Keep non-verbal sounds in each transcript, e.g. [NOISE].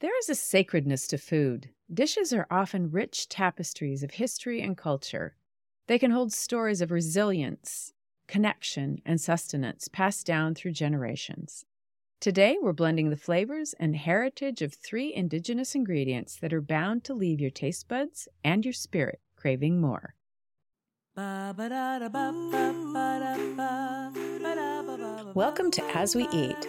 There is a sacredness to food. Dishes are often rich tapestries of history and culture. They can hold stories of resilience, connection, and sustenance passed down through generations. Today, we're blending the flavors and heritage of three indigenous ingredients that are bound to leave your taste buds and your spirit craving more. Welcome to As We Eat,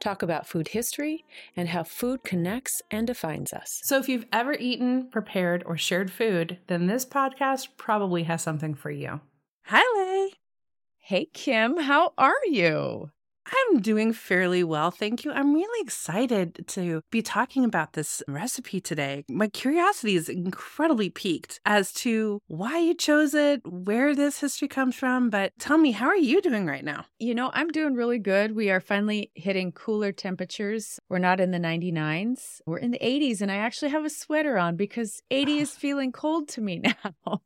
Talk about food history and how food connects and defines us. So, if you've ever eaten, prepared, or shared food, then this podcast probably has something for you. Hi, Leigh. Hey, Kim. How are you? I'm doing fairly well, thank you. I'm really excited to be talking about this recipe today. My curiosity is incredibly piqued as to why you chose it, where this history comes from. But tell me, how are you doing right now? You know, I'm doing really good. We are finally hitting cooler temperatures. We're not in the 99s, we're in the 80s, and I actually have a sweater on because 80 ah. is feeling cold to me [LAUGHS] now.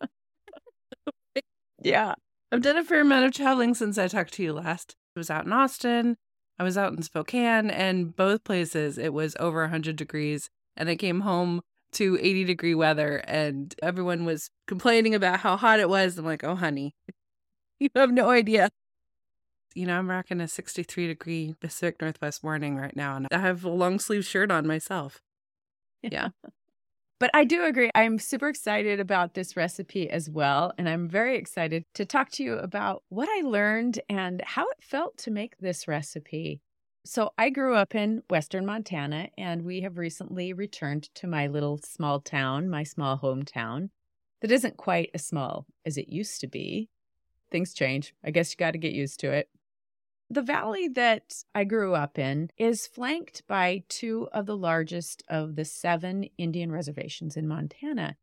[LAUGHS] yeah. I've done a fair amount of traveling since I talked to you last. I was out in Austin, I was out in Spokane, and both places it was over 100 degrees. And I came home to 80 degree weather, and everyone was complaining about how hot it was. I'm like, oh, honey, [LAUGHS] you have no idea. You know, I'm rocking a 63 degree Pacific Northwest morning right now, and I have a long sleeve shirt on myself. Yeah. But I do agree. I'm super excited about this recipe as well. And I'm very excited to talk to you about what I learned and how it felt to make this recipe. So, I grew up in Western Montana, and we have recently returned to my little small town, my small hometown, that isn't quite as small as it used to be. Things change. I guess you got to get used to it. The valley that I grew up in is flanked by two of the largest of the seven Indian reservations in Montana.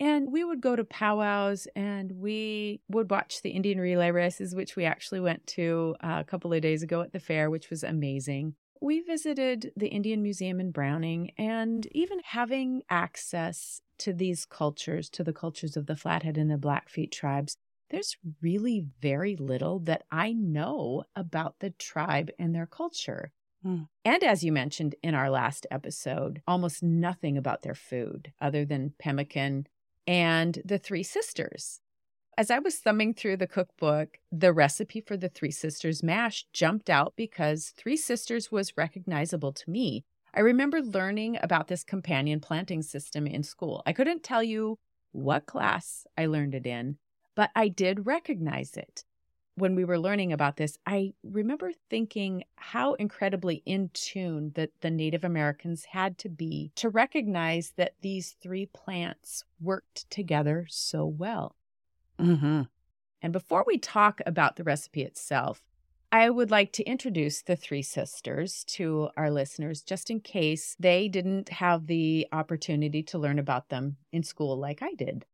And we would go to powwows and we would watch the Indian relay races, which we actually went to uh, a couple of days ago at the fair, which was amazing. We visited the Indian Museum in Browning, and even having access to these cultures, to the cultures of the Flathead and the Blackfeet tribes, there's really very little that I know about the tribe and their culture. Mm. And as you mentioned in our last episode, almost nothing about their food other than pemmican and the Three Sisters. As I was thumbing through the cookbook, the recipe for the Three Sisters mash jumped out because Three Sisters was recognizable to me. I remember learning about this companion planting system in school. I couldn't tell you what class I learned it in, but I did recognize it. When we were learning about this, I remember thinking how incredibly in tune that the Native Americans had to be to recognize that these three plants worked together so well. Mm-hmm. And before we talk about the recipe itself, I would like to introduce the three sisters to our listeners just in case they didn't have the opportunity to learn about them in school like I did.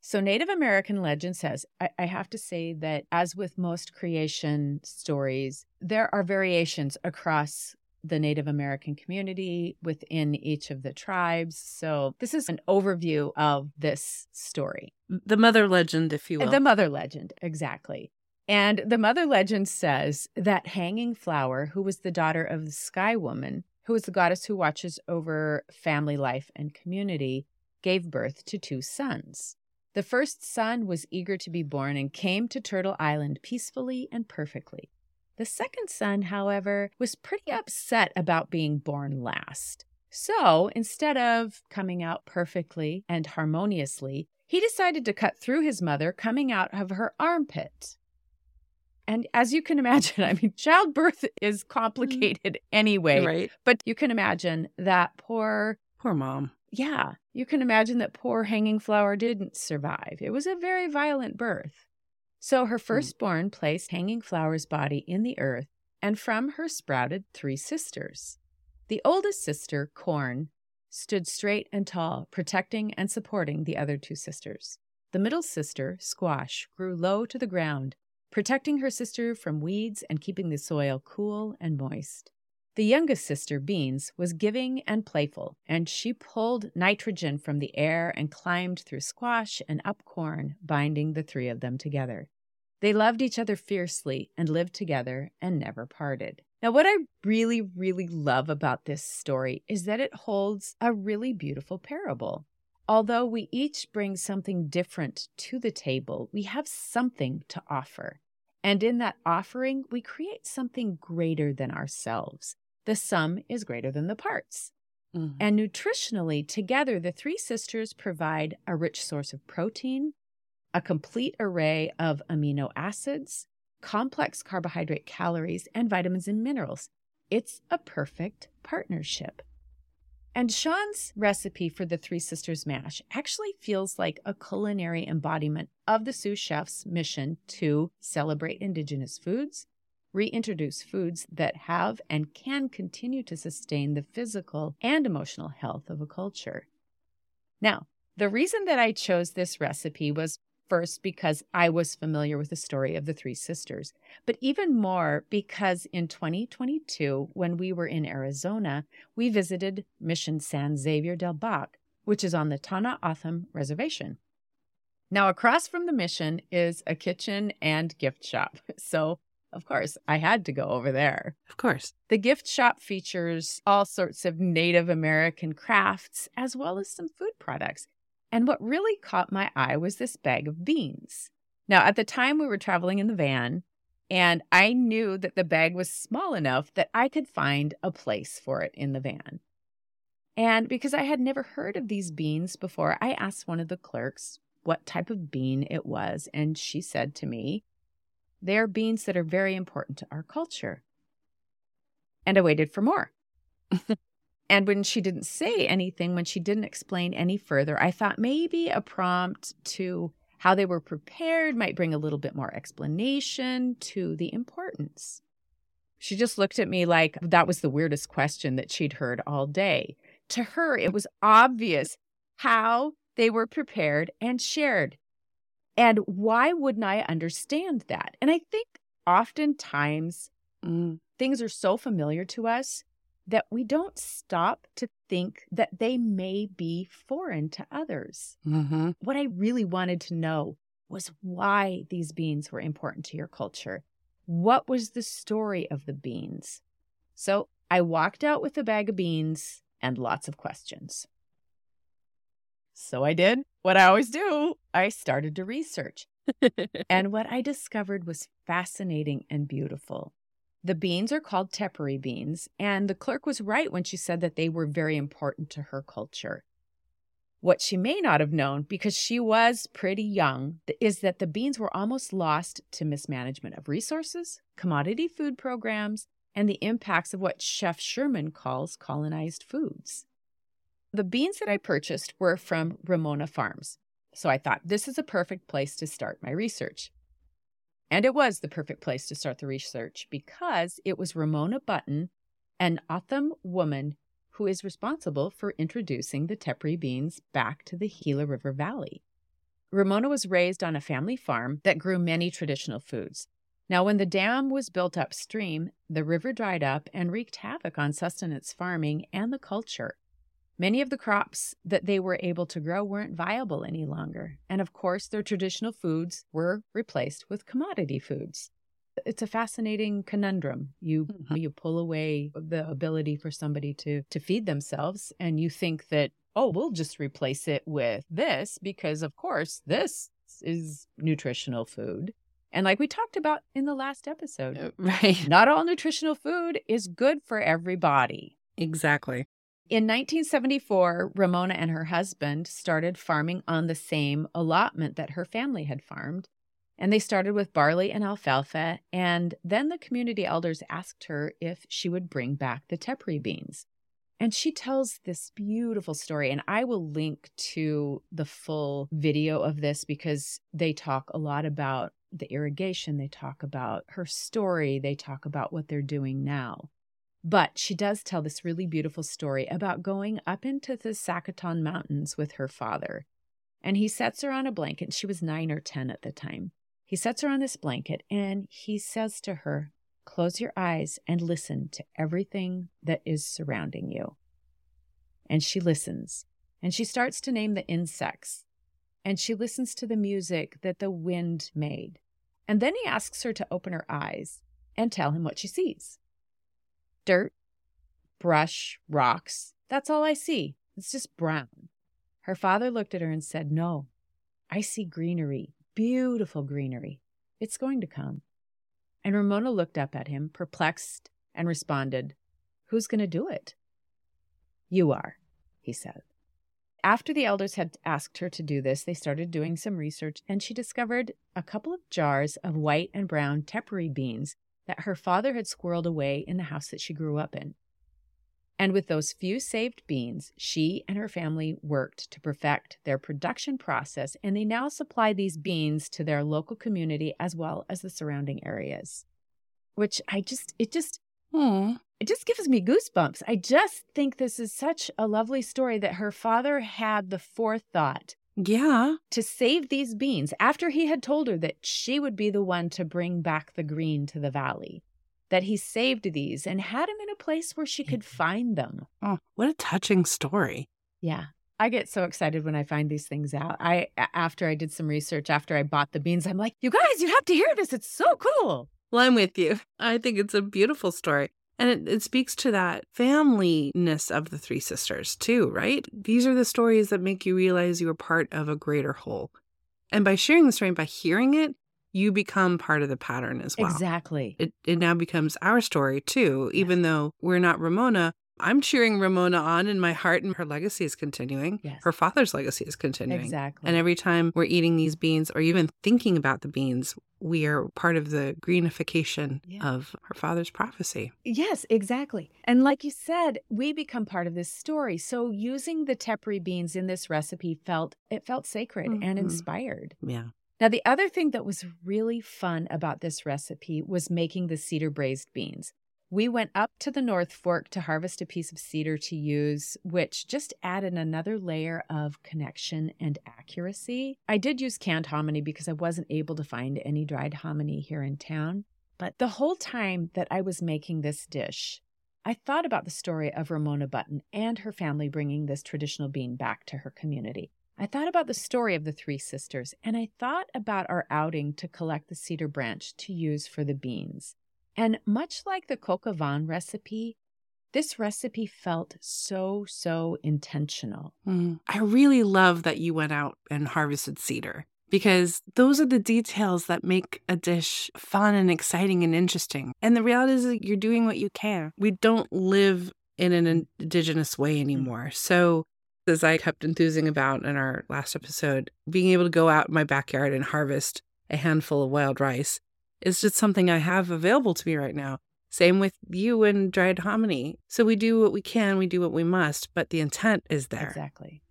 So, Native American legend says, I, I, have to say that as with most creation stories, there are variations across the Native American community within each of the tribes. So, this is an overview of this story. The mother legend, if you will. The mother legend, exactly. And the mother legend says that Hanging Flower, who was the daughter of the Sky Woman, who is the goddess who watches over family life and community, gave birth to two sons. The first son was eager to be born and came to Turtle Island peacefully and perfectly. The second son, however, was pretty upset about being born last. So instead of coming out perfectly and harmoniously, he decided to cut through his mother, coming out of her armpit. And as you can [LAUGHS] imagine, I mean, childbirth is mm. complicated anyway. Right. But you can imagine that poor. Poor mom. Yeah, you can imagine that poor Hanging Flower didn't survive. It was a very violent birth. So her hmm. firstborn placed Hanging Flower's body in the earth, and from her sprouted three sisters. The oldest sister, Corn, stood straight and tall, protecting and supporting the other two sisters. The middle sister, Squash, grew low to the ground, protecting her sister from weeds and keeping the soil cool and moist. The youngest sister, Beans, was giving and playful, and she pulled nitrogen from the air and climbed through squash and up corn, binding the three of them together. They loved each other fiercely and lived together and never parted. Now, what I really, really love about this story is that it holds a really beautiful parable. Although we each bring something different to the table, we have something to offer. And in that offering, we create something greater than ourselves the sum is greater than the parts. Mm-hmm. And nutritionally, together, the three sisters provide a rich source of protein, a complete array of amino acids, complex carbohydrate calories, and vitamins and minerals. It's a perfect partnership. And Sean's recipe for the Three Sisters Mash actually feels like a culinary embodiment of the Sioux Chef's mission to celebrate Indigenous foods, reintroduce foods that have and can continue to sustain the physical and emotional health of a culture. Now, the reason that I chose this recipe was first because I was familiar with the story of the three sisters, but even more because in 2022, when we were in Arizona, we visited Mission San Xavier del Bac, which is on the Tohono O'odham Reservation. Now, across from the mission is a kitchen and gift shop. [LAUGHS] So of course, I had to go over there. Of course. The gift shop features all sorts of Native American crafts as well as some food products. And what really caught my eye was this bag of beans. Now, at the time, we were traveling in the van, and I knew that the bag was small enough that I could find a place for it in the van. And because I had never heard of these beans before, I asked one of the clerks what type of bean it was, and she said to me, they are beans that are very important to our culture. And I waited for more. [LAUGHS] and when she didn't say anything, when she didn't explain any further, I thought maybe a prompt to how they were prepared might bring a little bit more explanation to the importance. She just looked at me like that was the weirdest question that she'd heard all day. To her, it was obvious how they were prepared and shared. And why wouldn't I understand that? And I think oftentimes mm. things are so familiar to us that we don't stop to think that they may be foreign to others. Mm-hmm. What I really wanted to know was why these beans were important to your culture. What was the story of the beans? So I walked out with a bag of beans and lots of questions. So I did what I always do. I started to research. [LAUGHS] and what I discovered was fascinating and beautiful. The beans are called tepary beans, and the clerk was right when she said that they were very important to her culture. What she may not have known, because she was pretty young, is that the beans were almost lost to mismanagement of resources, commodity food programs, and the impacts of what Chef Sherman calls colonized foods. The beans that I purchased were from Ramona Farms. So I thought this is a perfect place to start my research. And it was the perfect place to start the research because it was Ramona Button, an O'odham woman who is responsible for introducing the tepary beans back to the Gila River Valley. Ramona was raised on a family farm that grew many traditional foods. Now, when the dam was built upstream, the river dried up and wreaked havoc on sustenance farming and the culture. Many of the crops that they were able to grow weren't viable any longer. And of course, their traditional foods were replaced with commodity foods. It's a fascinating conundrum. You mm-hmm. you pull away the ability for somebody to to feed themselves and you think that oh, we'll just replace it with this because of course this is nutritional food. And like we talked about in the last episode, uh, [LAUGHS] right. Not all nutritional food is good for everybody. Exactly. In 1974, Ramona and her husband started farming on the same allotment that her family had farmed. And they started with barley and alfalfa. And then the community elders asked her if she would bring back the tepary beans. And she tells this beautiful story. And I will link to the full video of this because they talk a lot about the irrigation. They talk about her story. They talk about what they're doing now. But she does tell this really beautiful story about going up into the Sacaton Mountains with her father. And he sets her on a blanket. She was nine or 10 at the time. He sets her on this blanket and he says to her, Close your eyes and listen to everything that is surrounding you. And she listens and she starts to name the insects and she listens to the music that the wind made. And then he asks her to open her eyes and tell him what she sees dirt, brush, rocks. That's all I see. It's just brown. Her father looked at her and said, No, I see greenery, beautiful greenery. It's going to come. And Ramona looked up at him, perplexed, and responded, Who's going to do it? You are, he said. After the elders had asked her to do this, they started doing some research, and she discovered a couple of jars of white and brown tepary beans that her father had squirreled away in the house that she grew up in. And with those few saved beans, she and her family worked to perfect their production process, and they now supply these beans to their local community as well as the surrounding areas. Which I just, it just, Aww. it just gives me goosebumps. I just think this is such a lovely story that her father had the forethought Yeah. to save these beans after he had told her that she would be the one to bring back the green to the valley. That he saved these and had them in a place where she could mm-hmm. find them. Oh, what a touching story. Yeah. I get so excited when I find these things out. I after I did some research, after I bought the beans, I'm like, "You guys, you have to hear this. It's so cool." Well, I'm with you. I think it's a beautiful story. And it, it speaks to that familyness of the three sisters, too, right? These are the stories that make you realize you are part of a greater whole. And by sharing the story and by hearing it, you become part of the pattern as well. Exactly. It, it now becomes our story, too. Even though we're not Ramona, I'm cheering Ramona on in my heart, and her legacy is continuing. Yes. Her father's legacy is continuing. Exactly. And every time we're eating these beans or even thinking about the beans, we are part of the greenification Yeah. of her father's prophecy. Yes, exactly. And like you said, we become part of this story. So using the tepary beans in this recipe felt it felt sacred and Mhm. inspired. Yeah. Now the other thing that was really fun about this recipe was making the cedar braised beans. We went up to the North Fork to harvest a piece of cedar to use, which just added another layer of connection and accuracy. I did use canned hominy because I wasn't able to find any dried hominy here in town. But the whole time that I was making this dish, I thought about the story of Ramona Button and her family bringing this traditional bean back to her community. I thought about the story of the three sisters, and I thought about our outing to collect the cedar branch to use for the beans. And much like the coq au vin recipe, this recipe felt so, so intentional. Mm. I really love that you went out and harvested cedar because those are the details that make a dish fun and exciting and interesting. And the reality is that you're doing what you can. We don't live in an indigenous way anymore. So, as I kept enthusing about in our last episode, being able to go out in my backyard and harvest a handful of wild rice is just something I have available to me right now. Same with you and dried hominy. So we do what we can, we do what we must, but the intent is there. Exactly.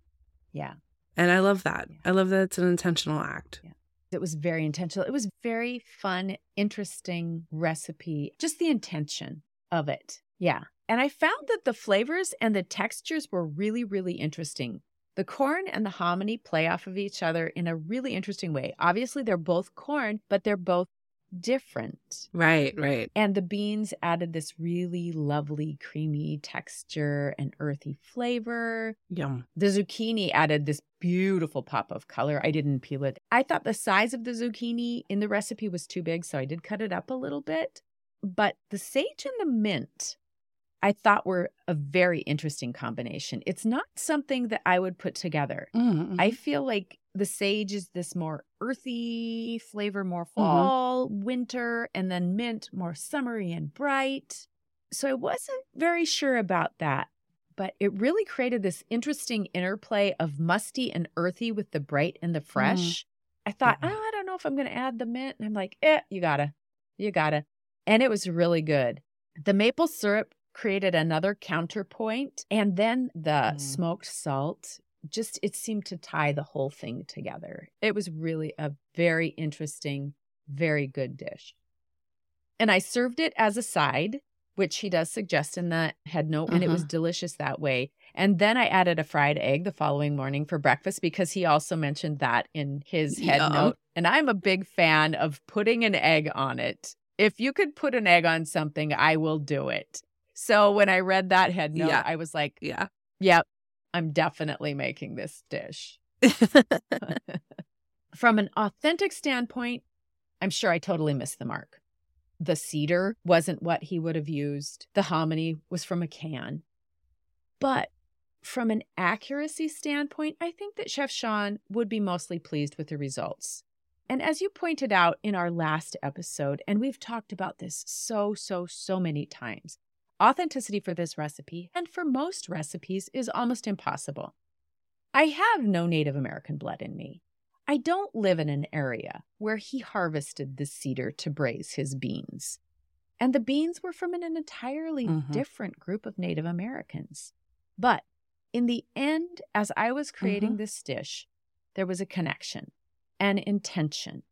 Yeah. And I love that. Yeah. I love that it's an intentional act. Yeah. It was very intentional. It was very fun, interesting recipe. Just the intention of it. Yeah. And I found that the flavors and the textures were really, really interesting. The corn and the hominy play off of each other in a really interesting way. Obviously, they're both corn, but they're both different. Right, right. And the beans added this really lovely, creamy texture and earthy flavor. Yum. The zucchini added this beautiful pop of color. I didn't peel it. I thought the size of the zucchini in the recipe was too big, so I did cut it up a little bit. But the sage and the mint, I thought were a very interesting combination. It's not something that I would put together. Mm. I feel like the sage is this more earthy flavor, more Mm-hmm. fall, winter, and then mint more summery and bright. So I wasn't very sure about that, but it really created this interesting interplay of musty and earthy with the bright and the fresh. I thought, Yeah. oh, I don't know if I'm going to add the mint. And I'm like, eh, you gotta, you gotta. And it was really good. The maple syrup created another counterpoint, and then the Mm. smoked salt just it seemed to tie the whole thing together. It was really a very interesting, very good dish. And I served it as a side which he does suggest in the head note, and it was uh-huh. delicious that way. And then I added a fried egg the following morning for breakfast because he also mentioned that in his head Yum. note. And I'm a big fan of putting an egg on it. If you could put an egg on something, I will do it. So when I read that head note, Yeah. I was like, Yeah. yep, I'm definitely making this dish. [LAUGHS] [LAUGHS] From an authentic standpoint, I'm sure I totally missed the mark. The cedar wasn't what he would have used, the hominy was from a can. But from an accuracy standpoint, I think that Chef Sean would be mostly pleased with the results. And as you pointed out in our last episode, and we've talked about this so, so, so many times, authenticity for this recipe and for most recipes is almost impossible. I have no Native American blood in me. I don't live in an area where he harvested the cedar to braise his beans. And the beans were from an entirely Mhm. different group of Native Americans. But in the end, as I was creating Mhm. this dish, there was a connection, an intention,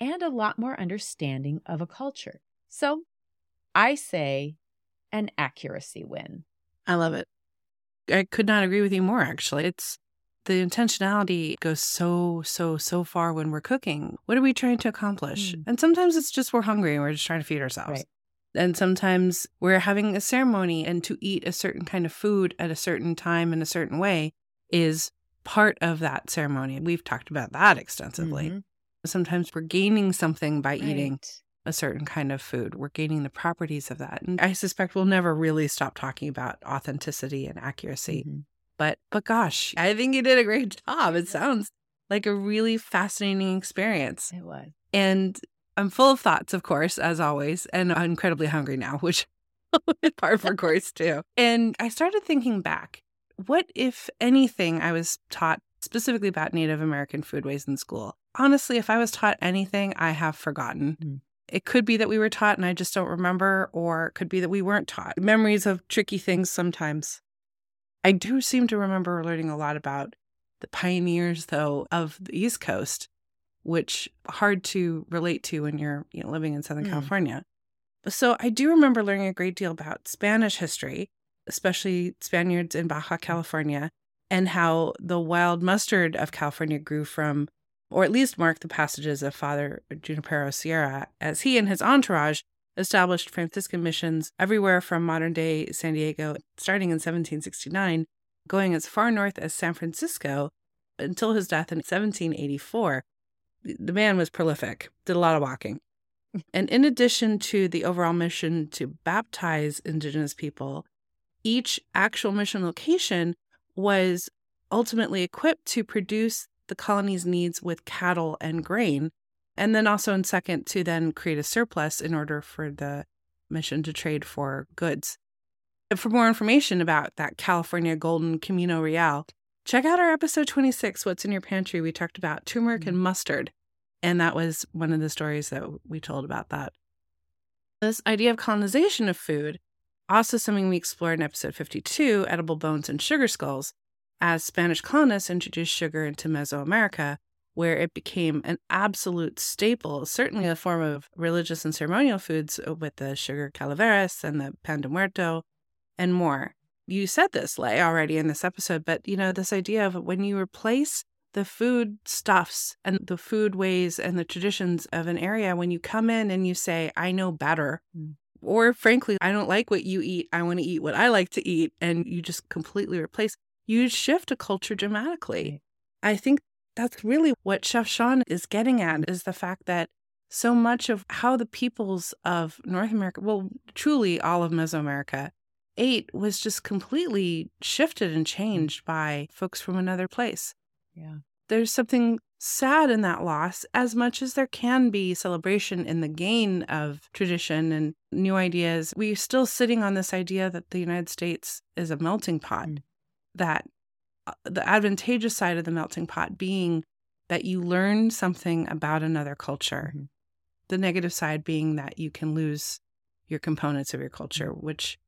and a lot more understanding of a culture. So I say an accuracy win. I love it. I could not agree with you more, actually. It's the intentionality goes so, so, so far when we're cooking. What are we trying to accomplish? Mm. And sometimes it's just we're hungry and we're just trying to feed ourselves. Right. And sometimes we're having a ceremony and to eat a certain kind of food at a certain time in a certain way is part of that ceremony. We've talked about that extensively. Mhm. Sometimes we're gaining something by eating Right. A certain kind of food. We're gaining the properties of that. And I suspect we'll never really stop talking about authenticity and accuracy. Mhm. But but gosh, I think you did a great job. It sounds like a really fascinating experience. It was. And I'm full of thoughts, of course, as always, and I'm incredibly hungry now, [LAUGHS] which is part for course too. And I started thinking back, what if anything I was taught specifically about Native American foodways in school? Honestly, if I was taught anything, I have forgotten. Mm. It could be that we were taught and I just don't remember, or it could be that we weren't taught. Memories of tricky things sometimes. I do seem to remember learning a lot about the pioneers, though, of the East Coast, which hard to relate to when you're you know, living in Southern Mm. California. So I do remember learning a great deal about Spanish history, especially Spaniards in Baja California, and how the wild mustard of California grew from, or at least mark the passages of Father Junipero Sierra, as he and his entourage established Franciscan missions everywhere from modern day San Diego, starting in 1769, going as far north as San Francisco until his death in 1784. The man was prolific, did a lot of walking. And in addition to the overall mission to baptize Indigenous people, each actual mission location was ultimately equipped to produce the colony's needs with cattle and grain, and then also in second to then create a surplus in order for the mission to trade for goods. And for more information about that California Golden Camino Real, check out our episode 26, What's in Your Pantry. We talked about turmeric and mm-hmm. mustard. And that was one of the stories that we told about that. This idea of colonization of food, also something we explored in episode 52, Edible Bones and Sugar Skulls, as Spanish colonists introduced sugar into Mesoamerica, where it became an absolute staple, certainly a form of religious and ceremonial foods with the sugar calaveras and the pan de muerto and more. You said this, Leigh, already in this episode, but you know, this idea of when you replace the food stuffs and the food ways and the traditions of an area, when you come in and you say, I know better, Mm. or frankly, I don't like what you eat, I want to eat what I like to eat, and you just completely replace, you shift a culture dramatically. I think that's really what Chef Sean is getting at is the fact that so much of how the peoples of North America, well, truly all of Mesoamerica, ate was just completely shifted and changed by folks from another place. Yeah. There's something sad in that loss, as much as there can be celebration in the gain of tradition and new ideas. We're still sitting on this idea that the United States is a melting pot, Mm. That uh, the advantageous side of the melting pot being that you learn something about another culture. Mhm. The negative side being that you can lose your components of your culture, which,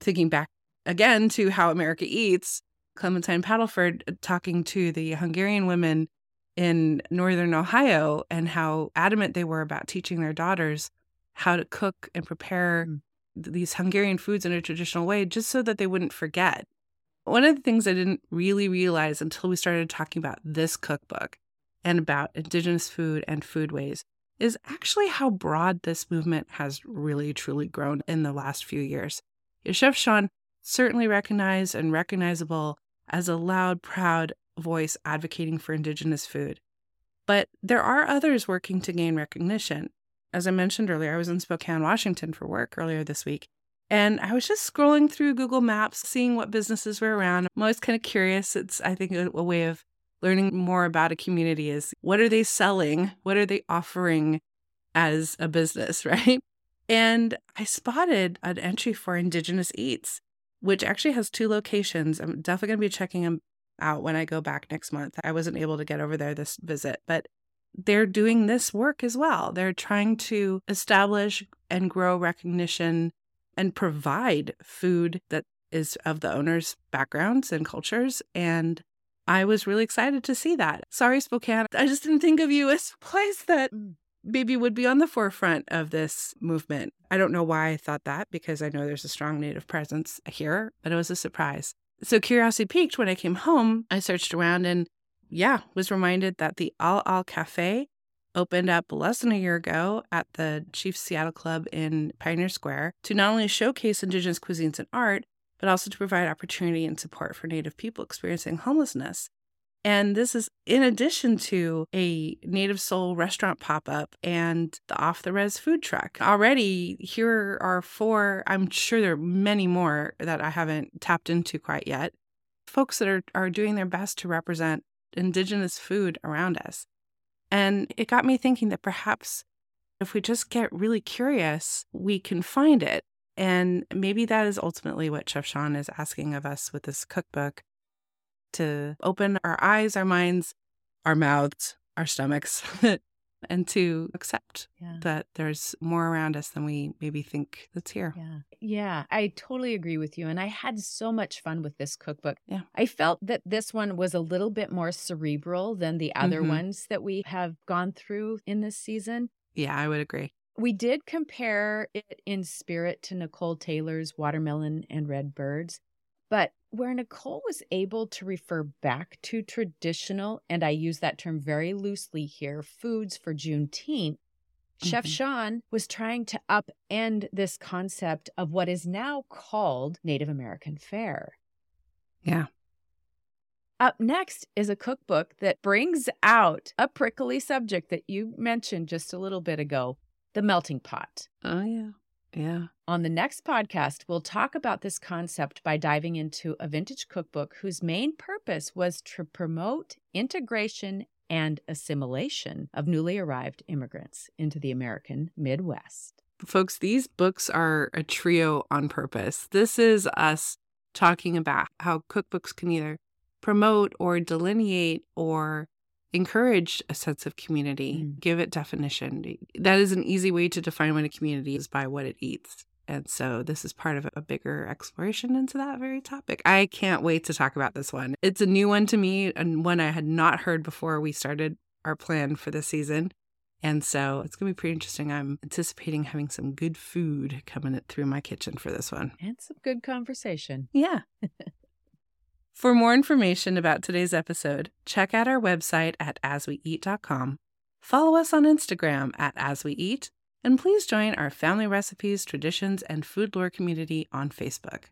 thinking back again to how America eats, Clementine Paddleford uh, talking to the Hungarian women in northern Ohio and how adamant they were about teaching their daughters how to cook and prepare Mm. these Hungarian foods in a traditional way just so that they wouldn't forget. One of the things I didn't really realize until we started talking about this cookbook and about Indigenous food and foodways is actually how broad this movement has really truly grown in the last few years. Chef Sean certainly recognized and recognizable as a loud, proud voice advocating for Indigenous food. But there are others working to gain recognition. As I mentioned earlier, I was in Spokane, Washington for work earlier this week. And I was just scrolling through Google Maps, seeing what businesses were around. I'm always kind of curious. It's, I think, a, a way of learning more about a community is what are they selling? What are they offering as a business, [LAUGHS] right? And I spotted an entry for Indigenous Eats, which actually has two locations. I'm definitely going to be checking them out when I go back next month. I wasn't able to get over there this visit, but they're doing this work as well. They're trying to establish and grow recognition and provide food that is of the owner's backgrounds and cultures. And I was really excited to see that. Sorry, Spokane. I just didn't think of you [LAUGHS] as a place that mm. maybe would be on the forefront of this movement. I don't know why I thought that because I know there's a strong Native presence here, but it was a surprise. So curiosity piqued when I came home. I searched around and yeah, was reminded that the Al Al Cafe opened up less than a year ago at the Chief Seattle Club in Pioneer Square to not only showcase Indigenous cuisines and art, but also to provide opportunity and support for Native people experiencing homelessness. And this is in addition to a Native Soul restaurant pop up and the off the res food truck. Already, here are four, I'm sure there are many more that I haven't tapped into quite yet. Folks that are, are doing their best to represent Indigenous food around us. And it got me thinking that perhaps if we just get really curious, we can find it. And maybe that is ultimately what Chef Sean is asking of us with this cookbook to open our eyes, our minds, our mouths, our stomachs, [LAUGHS] and to accept yeah. that there's more around us than we maybe think that's here. Yeah. Yeah, I totally agree with you. And I had so much fun with this cookbook. Yeah. I felt that this one was a little bit more cerebral than the other mm-hmm. ones that we have gone through in this season. Yeah, I would agree. We did compare it in spirit to Nicole Taylor's Watermelon and Red Birds. But where Nicole was able to refer back to traditional, and I use that term very loosely here, foods for Juneteenth, mm-hmm. Chef Sean was trying to upend this concept of what is now called Native American fare. Yeah. Up next is a cookbook that brings out a prickly subject that you mentioned just a little bit ago the melting pot. Oh, yeah. Yeah. On the next podcast, we'll talk about this concept by diving into a vintage cookbook whose main purpose was to promote integration and assimilation of newly arrived immigrants into the American Midwest. Folks, these books are a trio on purpose. This is us talking about how cookbooks can either promote or delineate or encourage a sense of community, mm. give it definition. That is an easy way to define what a community is by what it eats. And so this is part of a bigger exploration into that very topic. I can't wait to talk about this one. It's a new one to me and one I had not heard before we started our plan for this season. And so it's going to be pretty interesting. I'm anticipating having some good food coming through my kitchen for this one. And some good conversation. Yeah. [LAUGHS] For more information about today's episode, check out our website at asweeat.com, follow us on Instagram at asweeat, and please join our family recipes, traditions, and food lore community on Facebook.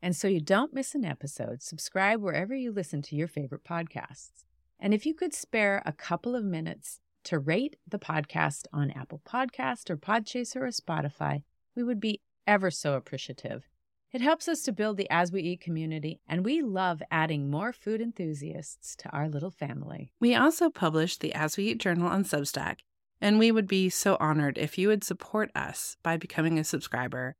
And so you don't miss an episode, subscribe wherever you listen to your favorite podcasts. And if you could spare a couple of minutes to rate the podcast on Apple Podcast or Podchaser or Spotify, we would be ever so appreciative. It helps us to build the As We Eat community, and we love adding more food enthusiasts to our little family. We also publish the As We Eat journal on Substack, and we would be so honored if you would support us by becoming a subscriber.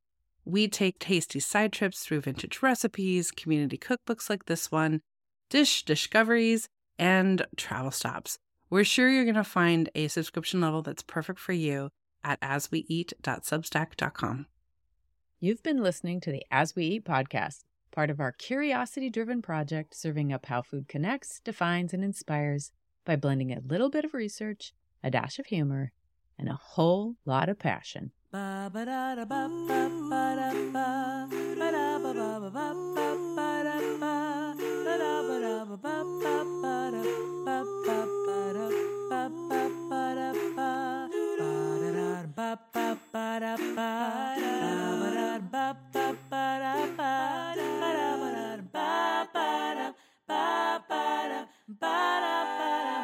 We take tasty side trips through vintage recipes, community cookbooks like this one, dish discoveries, and travel stops. We're sure you're going to find a subscription level that's perfect for you at asweeat.substack.com. You've been listening to the As We Eat podcast, part of our curiosity driven project serving up how food connects, defines, and inspires by blending a little bit of research, a dash of humor, and a whole lot of passion. Ba-da-ba-da.